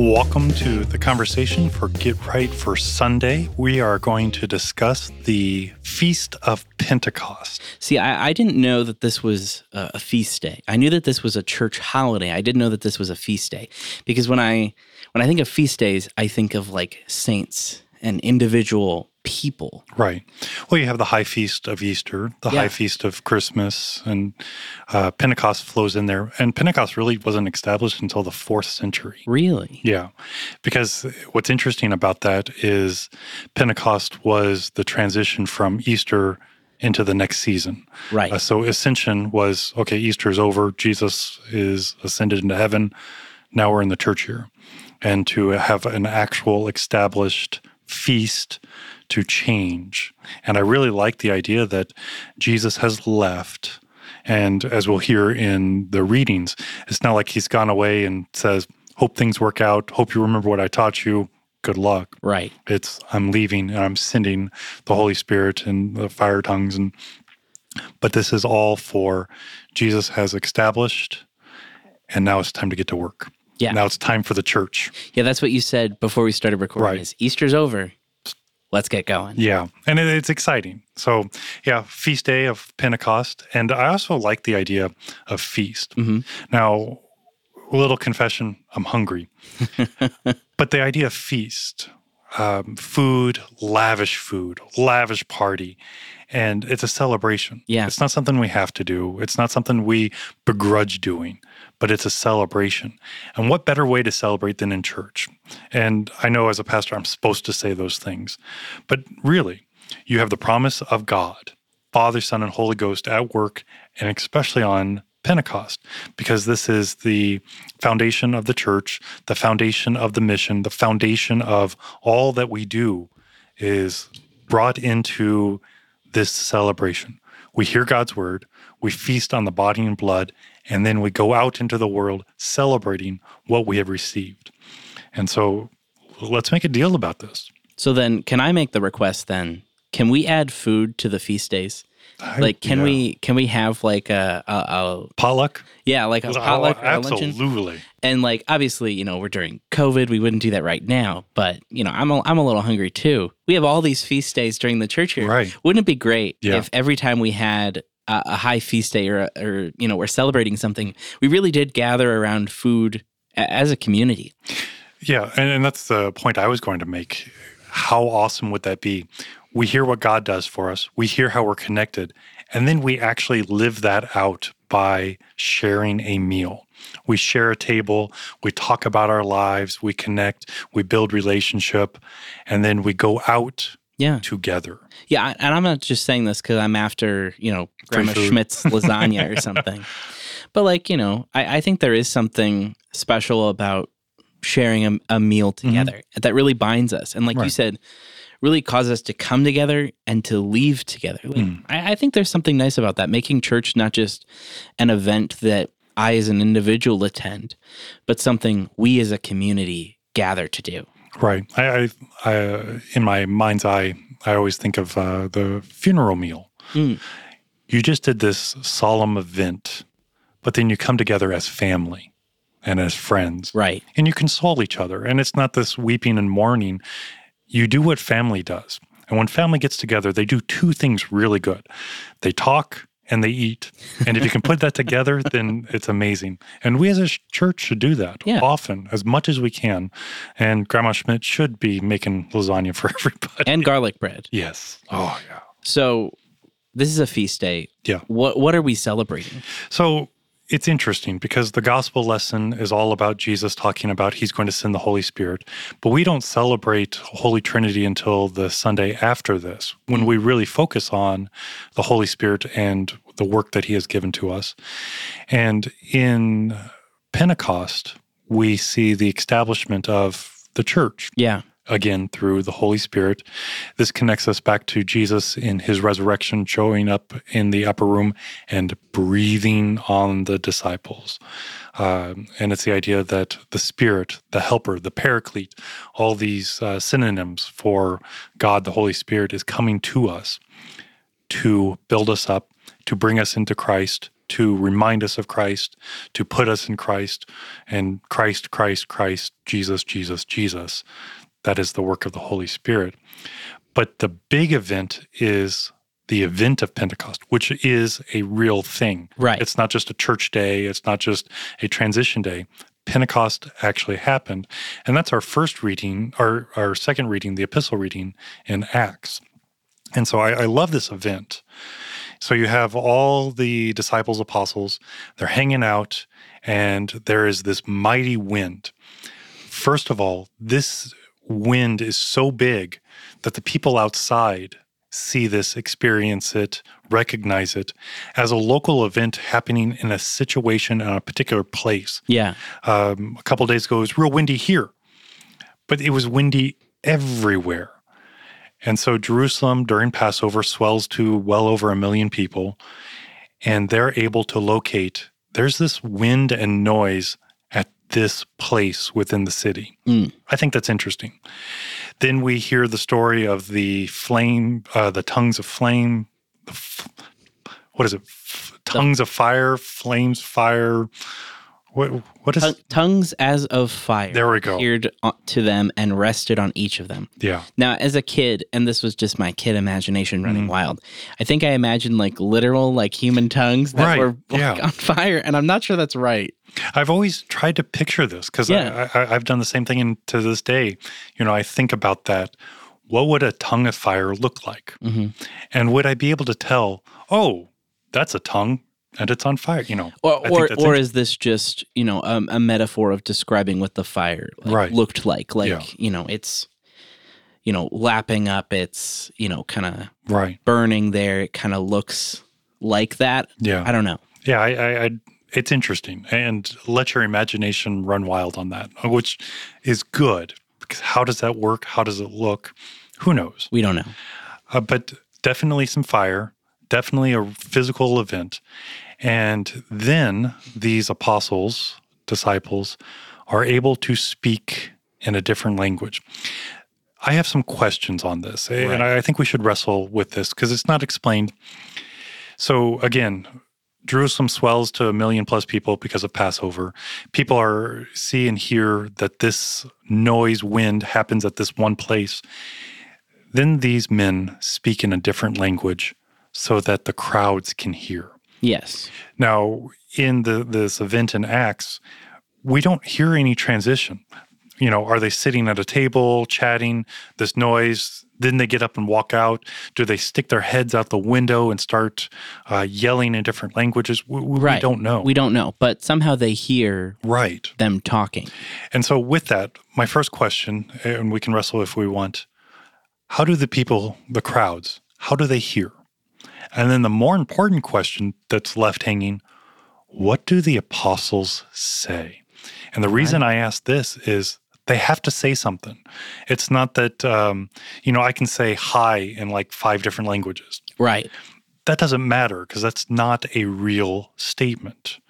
Welcome to the conversation for Get Right for Sunday. We are going to discuss the Feast of Pentecost. See, I, I didn't know that this was a, a feast day. I knew that this was a church holiday. I didn't know that this was a feast day because when I when I think of feast days, I think of like saints and individual people. Right. Well, you have the high feast of Easter, the Yeah. high feast of Christmas, and uh, Pentecost flows in there. And Pentecost really wasn't established until the fourth century. Really? Yeah. Because what's interesting about that is Pentecost was the transition from Easter into the next season. Right. Uh, so Ascension was okay, Easter's over, Jesus is ascended into heaven. Now we're in the church year. And to have an actual established feast to change. And I really like the idea that Jesus has left. And as we'll hear in the readings, it's not like he's gone away and says, Hope things work out. Hope you remember what I taught you. Good luck. right. It's I'm leaving and I'm sending the Holy Spirit and the fire tongues and but this is all for Jesus has established and now it's time to get to work. Yeah. Now it's time for the church. Yeah, that's what you said before we started recording. Right. Is Easter's over. Let's get going. Yeah. And it, it's exciting. So, yeah, feast day of Pentecost. And I also like the idea of feast. Mhm. Now, a little confession I'm hungry. but the idea of feast, um, food, lavish food, lavish party, and it's a celebration. Yeah. It's not something we have to do, it's not something we begrudge doing, but it's a celebration. And what better way to celebrate than in church? And I know as a pastor, I'm supposed to say those things, but really, you have the promise of God, Father, Son, and Holy Ghost at work, and especially on Pentecost, because this is the foundation of the church, the foundation of the mission, the foundation of all that we do is brought into this celebration. We hear God's word, we feast on the body and blood, and then we go out into the world celebrating what we have received. And so let's make a deal about this. So then, can I make the request then? Can we add food to the feast days? I- Like, can yeah. we can we have like a, a, a potluck? yeah like a potluck or a luncheon? Absolutely. And like obviously, you know, we're during COVID, we wouldn't do that right now. But you know, I'm a, I'm a little hungry too. We have all these feast days during the church year. Right. Wouldn't it be great Yeah. if every time we had a, a high feast day or or you know we're celebrating something, we really did gather around food a- as a community. Yeah, and, and that's the point I was going to make. How awesome would that be? We hear what God does for us, we hear how we're connected, and then we actually live that out by sharing a meal. We share a table, we talk about our lives, we connect, we build relationship, and then we go out Yeah. together. Yeah, and I'm not just saying this because I'm after you know Grandma. Schmidt's lasagna or something, but like you know, I, I think there is something special about sharing a, a meal together that really binds us, and like you Mm-hmm. Said, really cause us to come together and to leave together. Like, Mm. I, I think there's something nice about that, making church not just an event that I as an individual attend, but something we as a community gather to do. Right. I, I, I in my mind's eye, I always think of uh, the funeral meal. Mm. You just did this solemn event, but then you come together as family and as friends, Right. and you console each other. And it's not this weeping and mourning. You do what family does. And when family gets together, they do two things really good they talk and they eat. And if you can put that together, then it's amazing. And we as a church should do that Yeah. often, as much as we can. And Grandma Schmidt should be making lasagna for everybody. And garlic bread. yes. Oh, yeah. So this is a feast day. Yeah. What what are we celebrating? So it's interesting because the gospel lesson is all about Jesus talking about he's going to send the Holy Spirit, but we don't celebrate Holy Trinity until the Sunday after this, when we really focus on the Holy Spirit and the work that he has given to us. And in Pentecost, we see the establishment of the church Yeah. Again through the Holy Spirit. This connects us back to Jesus in his resurrection, showing up in the upper room and breathing on the disciples. Um, and it's the idea that the Spirit, the Helper, the Paraclete, all these uh, synonyms for God, the Holy Spirit, is coming to us to build us up, to bring us into Christ, to remind us of Christ, to put us in Christ, and Christ, Christ, Christ, Jesus, Jesus, Jesus. That is the work of the Holy Spirit. But the big event is the event of Pentecost, which is a real thing. Right. It's not just a church day, it's not just a transition day. Pentecost actually happened. And that's our first reading, our, our second reading, the epistle reading in Acts. And so I, I love this event. So you have all the disciples, apostles, they're hanging out, and there is this mighty wind. First of all, this wind is so big that the people outside see this, experience it, recognize it as a local event happening in a situation in a particular place. Yeah. Um, a couple days ago, it was real windy here, but it was windy everywhere. And so Jerusalem during Passover swells to well over a million people, and they're able to locate. There's this wind and noise this place within the city. Mm. I think that's interesting. Then we hear the story of the flame, uh, the tongues of flame. The f- what is it? F- tongues of fire, flames, fire. What what is? Tongue- tongues as of fire There we go. appeared to them and rested on each of them. Yeah, Now, as a kid, and this was just my kid imagination running Mm-hmm. wild, I think I imagined like literal, like human tongues that Right, were like, yeah. on fire, and I'm not sure that's right. I've always tried to picture this because Yeah. I, I, I've done the same thing, and to this day, you know, I think about that. What would a tongue of fire look like? hmm And would I be able to tell? Oh, that's a tongue, and it's on fire. You know, Or, or, or is this just you know a, a metaphor of describing what the fire like, Right. looked like? Like Yeah. you know, it's you know lapping up, it's you know kind of right? burning there. It kind of looks like that. Yeah, I don't know. Yeah, I, I, I, it's interesting, and let your imagination run wild on that, which is good because how does that work? How does it look? Who knows? We don't know. Uh, but definitely some fire, definitely a physical event, and then these apostles, disciples, are able to speak in a different language. I have some questions on this, eh, Right. and I I think we should wrestle with this because it's not explained. So again, Jerusalem swells to a million plus people because of Passover. People are see and hear that this noise, wind happens at this one place. Then these men speak in a different language so that the crowds can hear. Yes. Now, in the this event in Acts, we don't hear any transition. You know, are they sitting at a table chatting? This noise. Then they get up and walk out. Do they stick their heads out the window and start uh, yelling in different languages? We, we Right. don't know. We don't know, but somehow they hear right. them talking. And so, with that, my first question, and we can wrestle if we want how do the people, the crowds, how do they hear? And then the more important question that's left hanging what do the apostles say? And the reason I ask this is they have to say something. It's not that, um, you know, I can say hi in like five different languages. Right. That doesn't matter because that's not a real statement.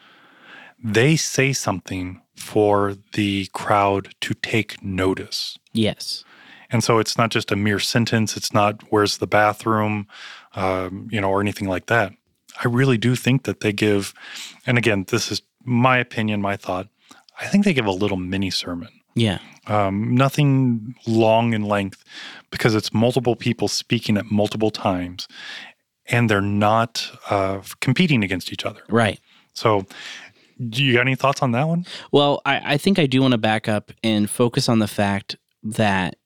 They say something for the crowd to take notice. Yes. And so it's not just a mere sentence. It's not where's the bathroom, um, you know, or anything like that. I really do think that they give, and again, this is my opinion, my thought. I think they give a little mini sermon. Yeah. Um, nothing long in length because it's multiple people speaking at multiple times and they're not uh, competing against each other. Right. So, do you got any thoughts on that one? Well, I, I think I do want to back up and focus on the fact that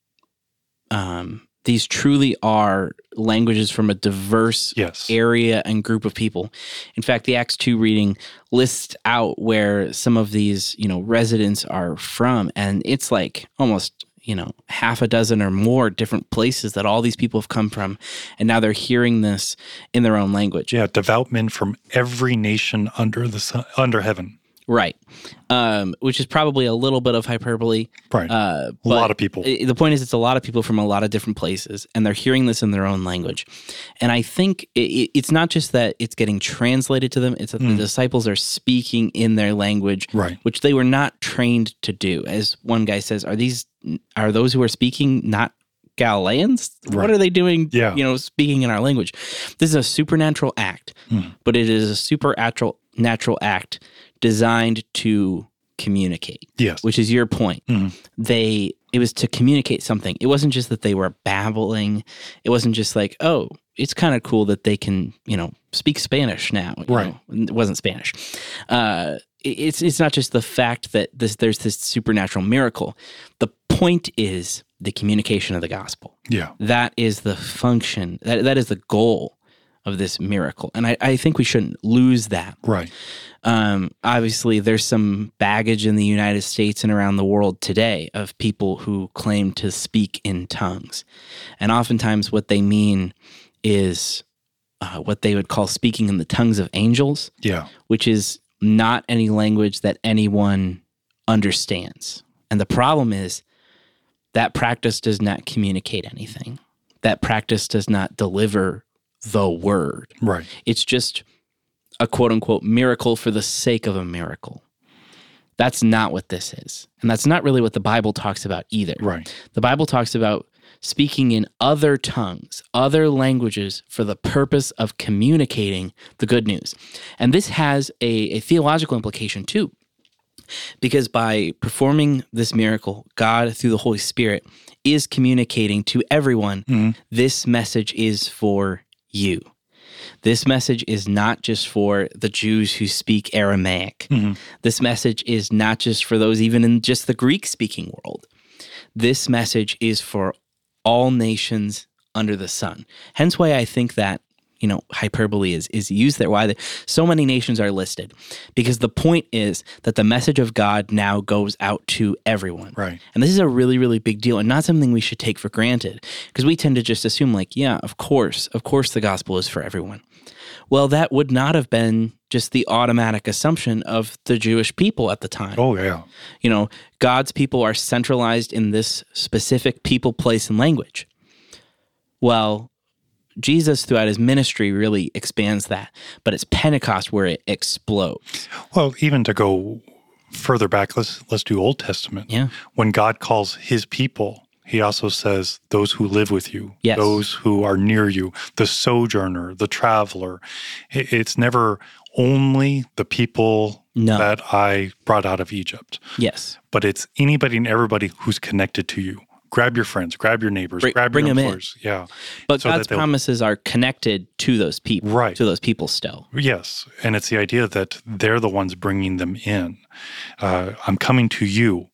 um, these truly are languages from a diverse Yes. area and group of people. In fact, the Acts 2 reading lists out where some of these, you know, residents are from and it's like almost, you know, half a dozen or more different places that all these people have come from and now they're hearing this in their own language. Yeah, devout men from every nation under the sun, under heaven. Right. Um, which is probably a little bit of hyperbole. Right. Uh, a lot of people. i- The point is, it's a lot of people from a lot of different places, and they're hearing this in their own language. And I think i i- it's not just that it's getting translated to them; it's that the disciples are speaking in their language, Right. which they were not trained to do. As one guy says, "Are these are those who are speaking not?" Galileans? What are they doing? Yeah. You know, speaking in our language. This is a supernatural act, but it is a supernatural natural act designed to communicate yes. which is your point. They it was to communicate something. It wasn't just that they were babbling. It wasn't just like, oh, it's kind of cool that they can, you know, speak Spanish now. you Right. know. It wasn't Spanish. Uh, it's it's not just the fact that this there's this supernatural miracle. The point is the communication of the gospel. yeah. That is the function. That that is the goal of this miracle. And I, I think we shouldn't lose that. Right. Um, obviously, there's some baggage in the United States and around the world today of people who claim to speak in tongues. And oftentimes, what they mean is uh, what they would call speaking in the tongues of angels, Yeah. which is not any language that anyone understands. And the problem is that practice does not communicate anything, that practice does not deliver the word. Right. It's just a quote unquote miracle for the sake of a miracle. That's not what this is. And that's not really what the Bible talks about either. Right. The Bible talks about speaking in other tongues, other languages for the purpose of communicating the good news. And this has a, a theological implication too. Because by performing this miracle, God, through the Holy Spirit, is communicating to everyone mm-hmm. this message is for you. This message is not just for the Jews who speak Aramaic. Mm-hmm. This message is not just for those even in just the Greek speaking world. This message is for all nations under the sun. Hence why I think that you know hyperbole is is used there why the, so many nations are listed because the point is that the message of God now goes out to everyone. Right. And this is a really, really big deal and not something we should take for granted because we tend to just assume, like, yeah, of course, of course the gospel is for everyone. Well, that would not have been just the automatic assumption of the Jewish people at the time. Oh yeah. You know, God's people are centralized in this specific people, place, and language. Well, Jesus throughout his ministry really expands that, but it's Pentecost where it explodes. Well, even to go further back, let's let's do Old Testament. Yeah. When God calls his people, he also says those who live with you, Yes. those who are near you, the sojourner, the traveler. It's never only the people No. that I brought out of Egypt, Yes. but it's anybody and everybody who's connected to you. Grab your friends, grab your neighbors, Bring- grab bring your 'em in. Yeah. But So God's promises are connected to those people, Right. To those people still. Yes, and it's the idea that they're the ones bringing them in. Uh, I'm coming to you.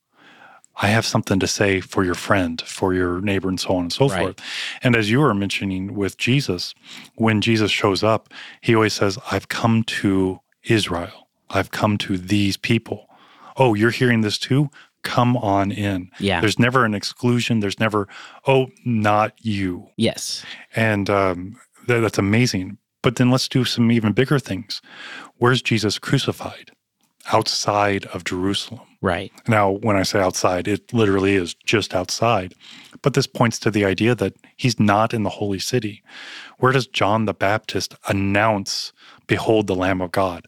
I have something to say for your friend, for your neighbor, and so on and so Right. forth. And as you were mentioning with Jesus, when Jesus shows up, he always says, I've come to Israel. I've come to these people. Oh, you're hearing this too? Come on in. Yeah. There's never an exclusion. There's never, oh, not you. Yes. And um, th- that's amazing. But then let's do some even bigger things. Where's Jesus crucified? Outside of Jerusalem. Right. Now, when I say outside, it literally is just outside. But this points to the idea that he's not in the holy city. Where does John the Baptist announce, Behold the Lamb of God?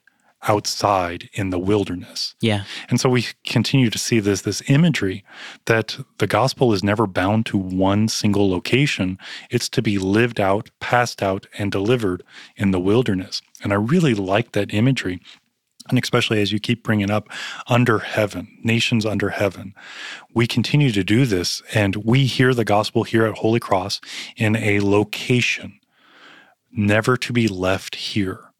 Outside in the wilderness. Yeah. And so we continue to see this this imagery that the gospel is never bound to one single location. It's to be lived out, passed out, and delivered in the wilderness. And I really like that imagery. And especially as you keep bringing up under heaven, nations under heaven, we continue to do this. And we hear the gospel here at Holy Cross in a location, never to be left here.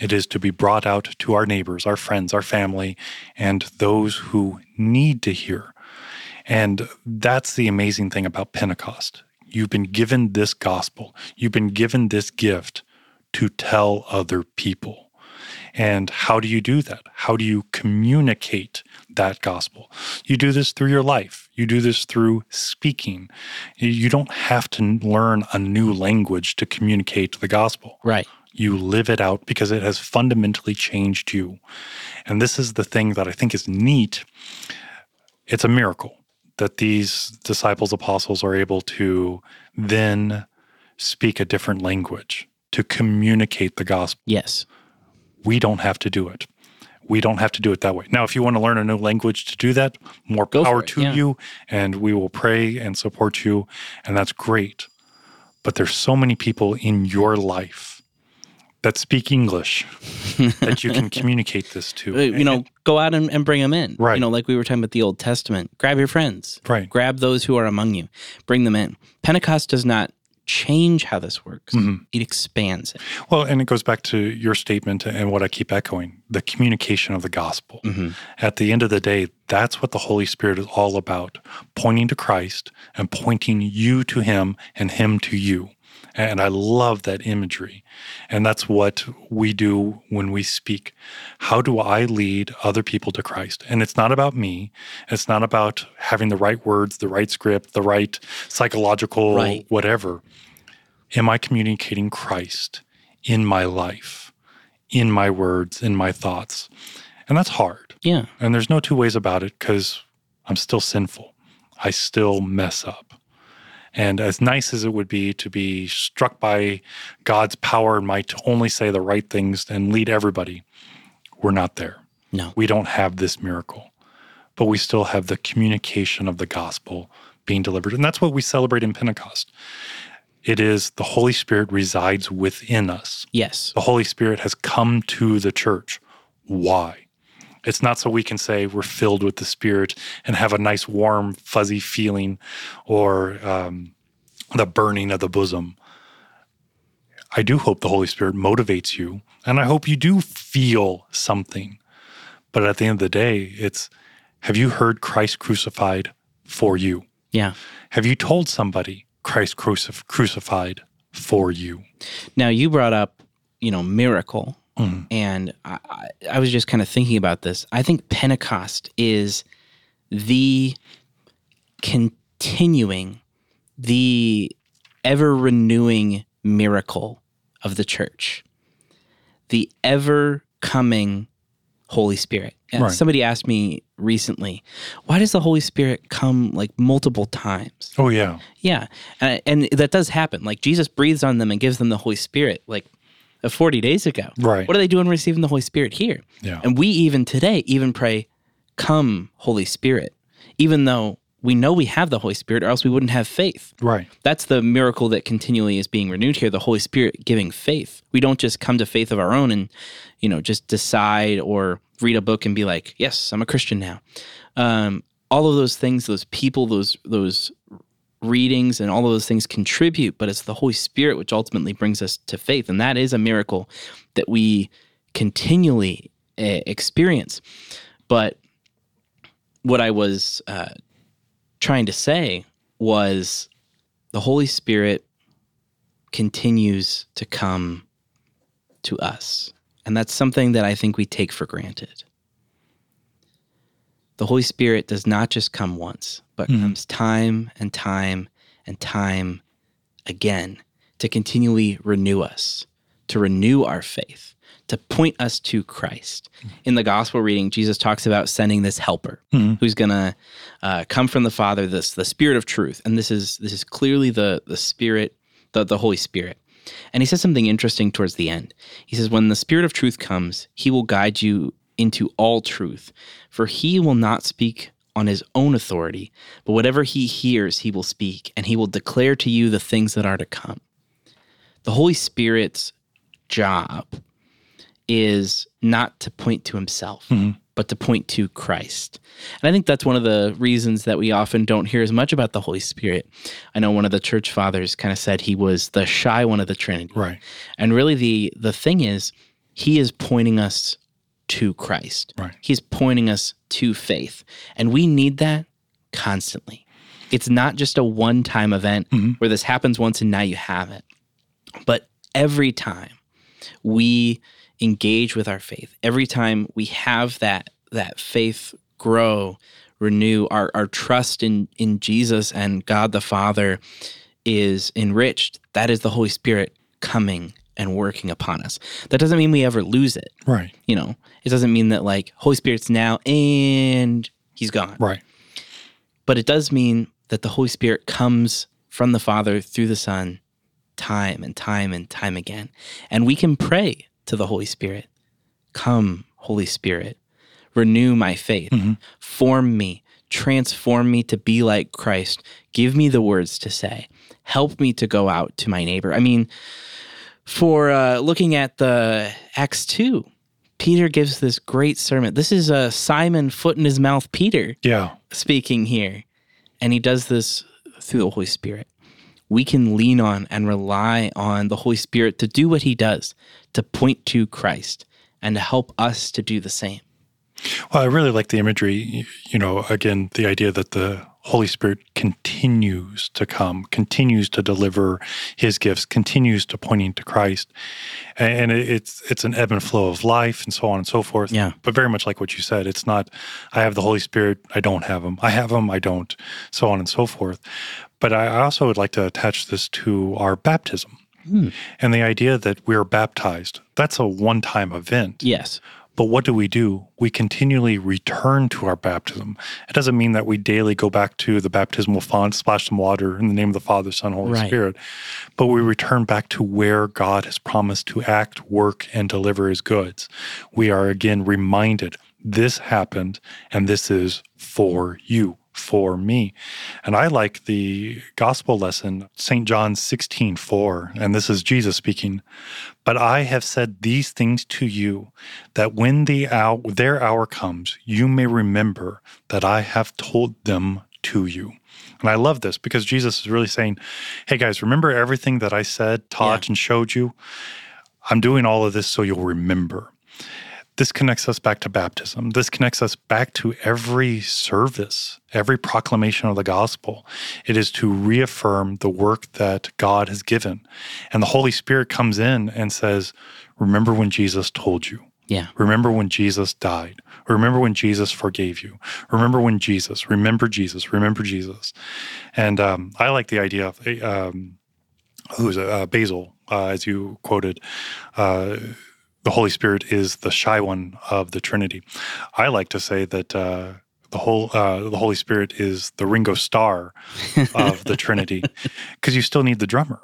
It is to be brought out to our neighbors, our friends, our family, and those who need to hear. And that's the amazing thing about Pentecost. You've been given this gospel, you've been given this gift to tell other people. And how do you do that? How do you communicate that gospel? You do this through your life. You do this through speaking. You don't have to learn a new language to communicate the gospel. Right. You live it out because it has fundamentally changed you. And this is the thing that I think is neat. It's a miracle that these disciples, apostles are able to then speak a different language to communicate the gospel. Yes. We don't have to do it. We don't have to do it that way. Now, if you want to learn a new language to do that, more Go power it, to yeah. you, and we will pray and support you, and that's great. But there's so many people in your life that speak English that you can communicate this to. Uh, You know, go out and, and bring them in. Right. You know, like we were talking about the Old Testament. Grab your friends. Right. Grab those who are among you. Bring them in. Pentecost does not change how this works. Mm-hmm. It expands it. Well, and it goes back to your statement and what I keep echoing the communication of the gospel. At the end of the day, that's what the Holy Spirit is all about pointing to Christ and pointing you to Him and Him to you. And I love that imagery. And that's what we do when we speak. How do I lead other people to Christ? And it's not about me. It's not about having the right words, the right script, the right psychological Right. whatever. Am I communicating Christ in my life, in my words, in my thoughts? And that's hard. Yeah. And there's no two ways about it because I'm still sinful. I still mess up. And as nice as it would be to be struck by God's power and might to only say the right things and lead everybody, we're not there. No. We don't have this miracle, but we still have the communication of the gospel being delivered. And that's what we celebrate in Pentecost. It is the Holy Spirit resides within us. Yes. The Holy Spirit has come to the church. Why? It's not so we can say we're filled with the Spirit and have a nice, warm, fuzzy feeling or um, the burning of the bosom. I do hope the Holy Spirit motivates you, and I hope you do feel something. But at the end of the day, it's have you heard Christ crucified for you? Yeah. Have you told somebody Christ crucif- crucified for you? Now you brought up, you know, miracle, Mhm. and I, I, I was just kind of thinking about this. I think Pentecost is the continuing, the ever renewing miracle of the church, the ever coming Holy Spirit. Right. Somebody asked me recently, why does the Holy Spirit come like multiple times? Oh, yeah. Yeah, and, and that does happen. Like Jesus breathes on them and gives them the Holy Spirit, like uh, forty days ago. Right. What are they doing receiving the Holy Spirit here? Yeah. And we even today even pray, "Come, Holy Spirit," even though we know we have the Holy Spirit, or else we wouldn't have faith. Right. That's the miracle that continually is being renewed here. The Holy Spirit giving faith. We don't just come to faith of our own and, you know, just decide or read a book and be like, "Yes, I'm a Christian now." Um, all of those things, those people, those those readings, and all of those things contribute. But it's the Holy Spirit which ultimately brings us to faith, and that is a miracle that we continually uh, experience. But what I was uh, trying to say was the Holy Spirit continues to come to us. And that's something that I think we take for granted. The Holy Spirit does not just come once, but mm-hmm. comes time and time and time again to continually renew us, to renew our faith, to point us to Christ. Mm-hmm. In the gospel reading, Jesus talks about sending this helper mm-hmm. who's going to uh, come from the Father, this the Spirit of truth, and this is this is clearly the the Spirit, the the Holy Spirit. And he says something interesting towards the end. He says, "When the Spirit of truth comes, he will guide you into all truth, for he will not speak." On his own authority, but whatever he hears, he will speak, and he will declare to you the things that are to come. The Holy Spirit's job is not to point to himself, mm-hmm. but to point to Christ. And I think that's one of the reasons that we often don't hear as much about the Holy Spirit. I know one of the church fathers kind of said he was the shy one of the Trinity. Right. And really the the thing is he is pointing us to Christ. Right. He's pointing us to faith. And we need that constantly. It's not just a one-time event mm-hmm. where this happens once and now you have it. But every time we engage with our faith, every time we have that that faith grow, renew our, our trust in in Jesus and God the Father is enriched, that is the Holy Spirit coming and working upon us. That doesn't mean we ever lose it. Right. You know, it doesn't mean that like Holy Spirit's now and he's gone. Right. But it does mean that the Holy Spirit comes from the Father through the Son time and time and time again. And we can pray to the Holy Spirit Come, Holy Spirit, renew my faith, mm-hmm. form me, transform me to be like Christ, give me the words to say, help me to go out to my neighbor. I mean, for uh, looking at the Acts 2, Peter gives this great sermon. This is uh, Simon, foot in his mouth, Peter Yeah. speaking here, and he does this through the Holy Spirit. We can lean on and rely on the Holy Spirit to do what he does, to point to Christ and to help us to do the same. Well, I really like the imagery. You know, again, the idea that the Holy Spirit continues to come, continues to deliver His gifts, continues to pointing to Christ, and it's it's an ebb and flow of life, and so on and so forth. Yeah. But very much like what you said, it's not. I have the Holy Spirit. I don't have Him. I have Him. I don't. So on and so forth. But I also would like to attach this to our baptism. Hmm. And the idea that we're baptized, that's a one time event. Yes. But what do we do? We continually return to our baptism. It doesn't mean that we daily go back to the baptismal font, splash some water in the name of the Father, Son, Holy Right. Spirit, but we return back to where God has promised to act, work, and deliver his goods. We are again reminded this happened and this is for you, for me. And I like the gospel lesson, St. John 16, 4, and this is Jesus speaking. But I have said these things to you, that when the hour, their hour comes, you may remember that I have told them to you. And I love this because Jesus is really saying, Hey guys, remember everything that I said, taught, and showed you? I'm doing all of this so you'll remember. This connects us back to baptism. This connects us back to every service, every proclamation of the gospel. It is to reaffirm the work that God has given. And the Holy Spirit comes in and says, Remember when Jesus told you. Yeah. Remember when Jesus died. Remember when Jesus forgave you. Remember when Jesus. Remember Jesus. Remember Jesus. And um, I like the idea of um, who's? Uh, Basil, uh, as you quoted. Uh, the Holy Spirit is the shy one of the Trinity. I like to say that uh, the whole uh, the Holy Spirit is the Ringo Starr of the Trinity, because you still need the drummer.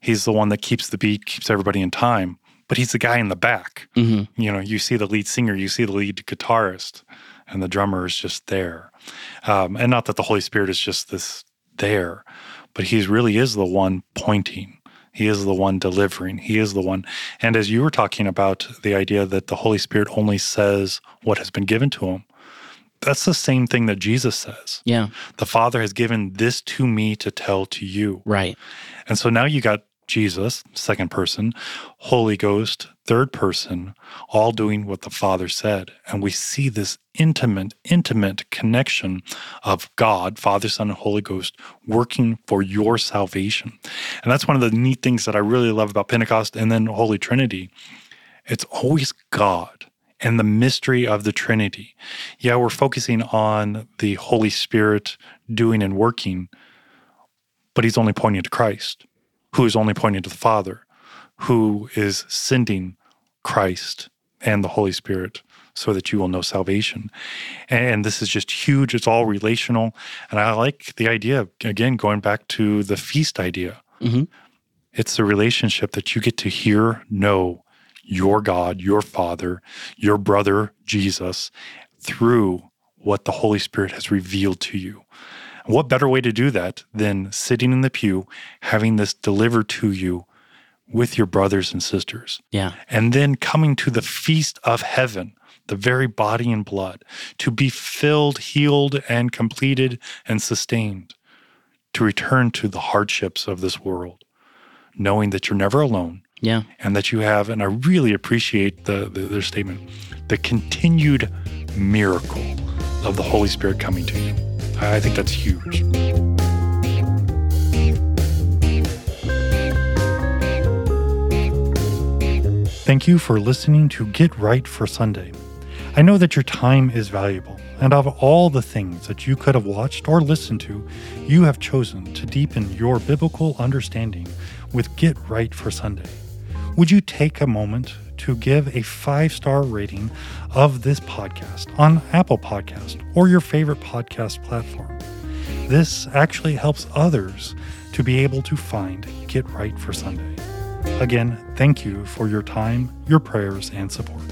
He's the one that keeps the beat, keeps everybody in time. But he's the guy in the back. hmm You know, you see the lead singer, you see the lead guitarist, and the drummer is just there. Um, and not that the Holy Spirit is just this there, but he really is the one pointing. He is the one delivering. He is the one. And as you were talking about the idea that the Holy Spirit only says what has been given to him, that's the same thing that Jesus says. Yeah. The Father has given this to me to tell to you. Right. And so now you got Jesus, second person, Holy Ghost, third person, all doing what the Father said. And we see this intimate, intimate connection of God, Father, Son, and Holy Ghost working for your salvation. And that's one of the neat things that I really love about Pentecost and then Holy Trinity. It's always God and the mystery of the Trinity. Yeah, we're focusing on the Holy Spirit doing and working, but he's only pointing to Christ, who is only pointing to the Father, who is sending Christ and the Holy Spirit so that you will know salvation. And this is just huge. It's all relational. And I like the idea, again, going back to the feast idea. hmm It's the relationship that you get to hear, know your God, your Father, your brother, Jesus, through what the Holy Spirit has revealed to you. What better way to do that than sitting in the pew, having this delivered to you with your brothers and sisters, Yeah. and then coming to the feast of heaven, the very body and blood, to be filled, healed, and completed and sustained, to return to the hardships of this world, knowing that you're never alone Yeah. and that you have, and I really appreciate the, the their statement, the continued miracle of the Holy Spirit coming to you. I think that's huge. Thank you for listening to Get Right for Sunday. I know that your time is valuable, and of all the things that you could have watched or listened to, you have chosen to deepen your biblical understanding with Get Right for Sunday. would you take a moment to give a five star rating of this podcast on Apple Podcast or your favorite podcast platform? This actually helps others to be able to find Get Right for Sunday. Again, thank you for your time, your prayers, and support.